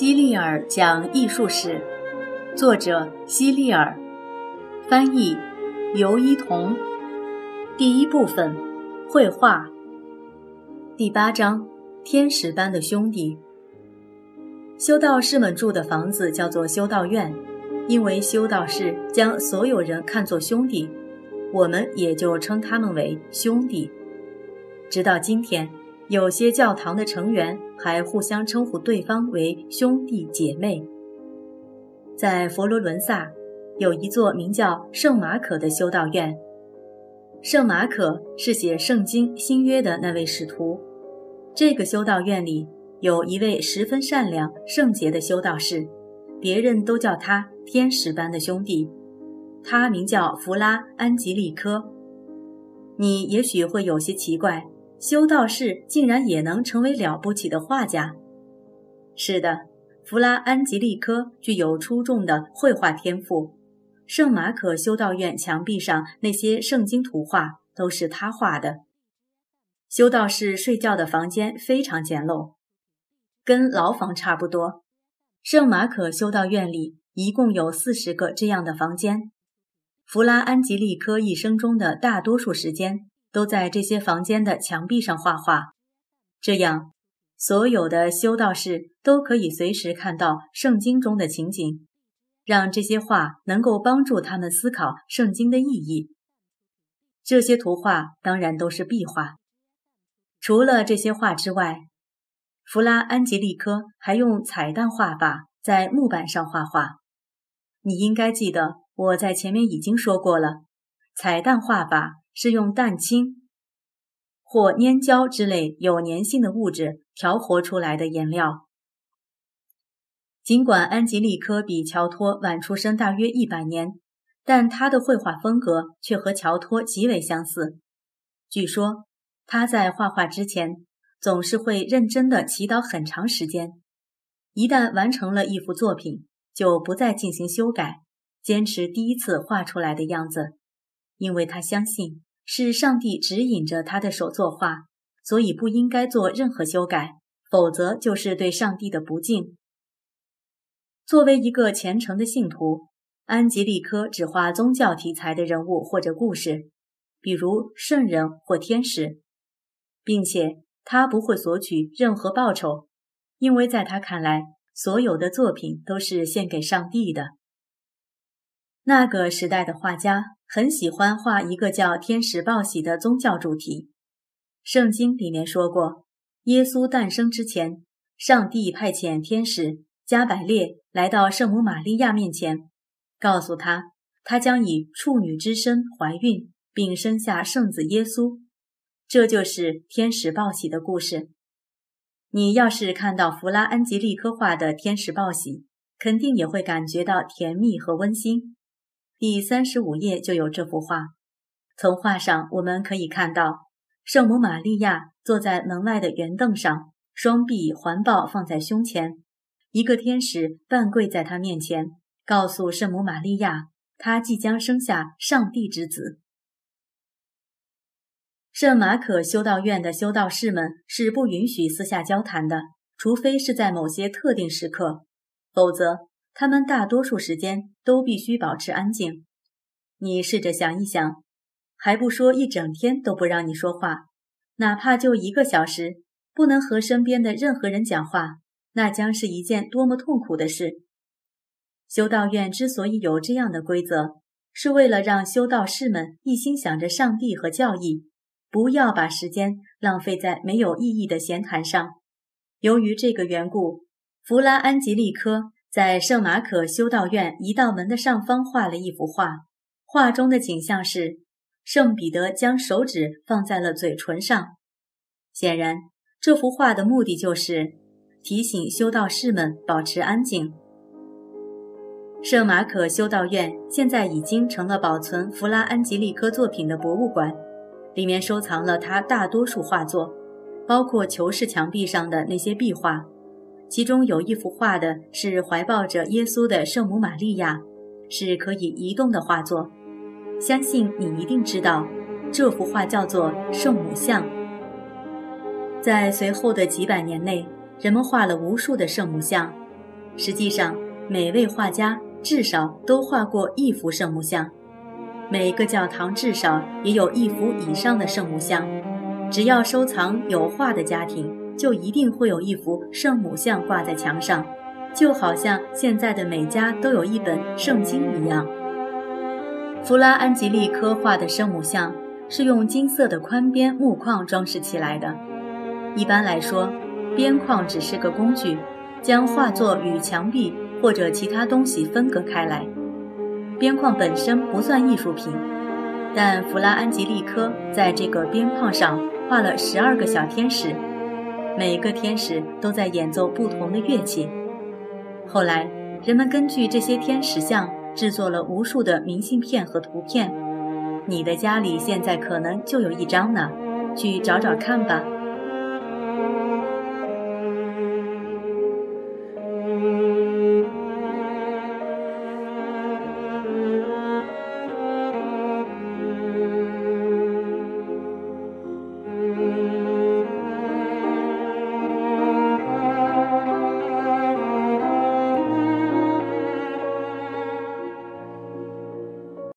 希利尔讲艺术史，作者希利尔，翻译尤一彤。第一部分，绘画。第八章，天使般的兄弟。修道士们住的房子叫做修道院，因为修道士将所有人看作兄弟，我们也就称他们为兄弟。直到今天。有些教堂的成员还互相称呼对方为兄弟姐妹。在佛罗伦萨，有一座名叫圣马可的修道院。圣马可是写圣经新约的那位使徒。这个修道院里有一位十分善良、圣洁的修道士，别人都叫他天使般的兄弟。他名叫弗拉安吉利科。你也许会有些奇怪。修道士竟然也能成为了不起的画家。是的，弗拉安吉利科具有出众的绘画天赋。圣马可修道院墙壁上那些圣经图画都是他画的。修道士睡觉的房间非常简陋，跟牢房差不多。圣马可修道院里一共有四十个这样的房间。弗拉安吉利科一生中的大多数时间。都在这些房间的墙壁上画画，这样所有的修道士都可以随时看到圣经中的情景，让这些画能够帮助他们思考圣经的意义。这些图画当然都是壁画。除了这些画之外，弗拉安吉利科还用彩蛋画法在木板上画画。你应该记得，我在前面已经说过了，彩蛋画法。是用蛋清或粘胶之类有粘性的物质调和出来的颜料。尽管安吉丽科比乔托晚出生大约一百年，但他的绘画风格却和乔托极为相似。据说他在画画之前总是会认真的祈祷很长时间，一旦完成了一幅作品，就不再进行修改，坚持第一次画出来的样子。因为他相信是上帝指引着他的手作画，所以不应该做任何修改，否则就是对上帝的不敬。作为一个虔诚的信徒，安吉利科只画宗教题材的人物或者故事，比如圣人或天使，并且他不会索取任何报酬，因为在他看来，所有的作品都是献给上帝的。那个时代的画家很喜欢画一个叫“天使报喜”的宗教主题。圣经里面说过，耶稣诞生之前，上帝派遣天使加百列来到圣母玛利亚面前，告诉他，他将以处女之身怀孕，并生下圣子耶稣。这就是天使报喜的故事。你要是看到弗拉安吉利科画的天使报喜，肯定也会感觉到甜蜜和温馨。第三十五页就有这幅画。从画上我们可以看到，圣母玛利亚坐在门外的圆凳上，双臂环抱放在胸前，一个天使半跪在她面前，告诉圣母玛利亚，她即将生下上帝之子。圣马可修道院的修道士们是不允许私下交谈的，除非是在某些特定时刻，否则。他们大多数时间都必须保持安静。你试着想一想，还不说一整天都不让你说话，哪怕就一个小时，不能和身边的任何人讲话，那将是一件多么痛苦的事。修道院之所以有这样的规则，是为了让修道士们一心想着上帝和教义，不要把时间浪费在没有意义的闲谈上。由于这个缘故，弗拉安吉利科。在圣马可修道院一道门的上方画了一幅画，画中的景象是圣彼得将手指放在了嘴唇上。显然，这幅画的目的就是提醒修道士们保持安静。圣马可修道院现在已经成了保存弗拉安吉利科作品的博物馆，里面收藏了他大多数画作，包括囚室墙壁上的那些壁画。其中有一幅画的是怀抱着耶稣的圣母玛利亚，是可以移动的画作。相信你一定知道，这幅画叫做圣母像。在随后的几百年内，人们画了无数的圣母像，实际上，每位画家至少都画过一幅圣母像，每个教堂至少也有一幅以上的圣母像。只要收藏有画的家庭，就一定会有一幅圣母像挂在墙上，就好像现在的每家都有一本圣经一样。弗拉安吉利科画的圣母像是用金色的宽边木框装饰起来的。一般来说，边框只是个工具，将画作与墙壁或者其他东西分隔开来。边框本身不算艺术品，但弗拉安吉利科在这个边框上画了十二个小天使，每个天使都在演奏不同的乐器。后来，人们根据这些天使像制作了无数的明信片和图片。你的家里现在可能就有一张呢，去找找看吧。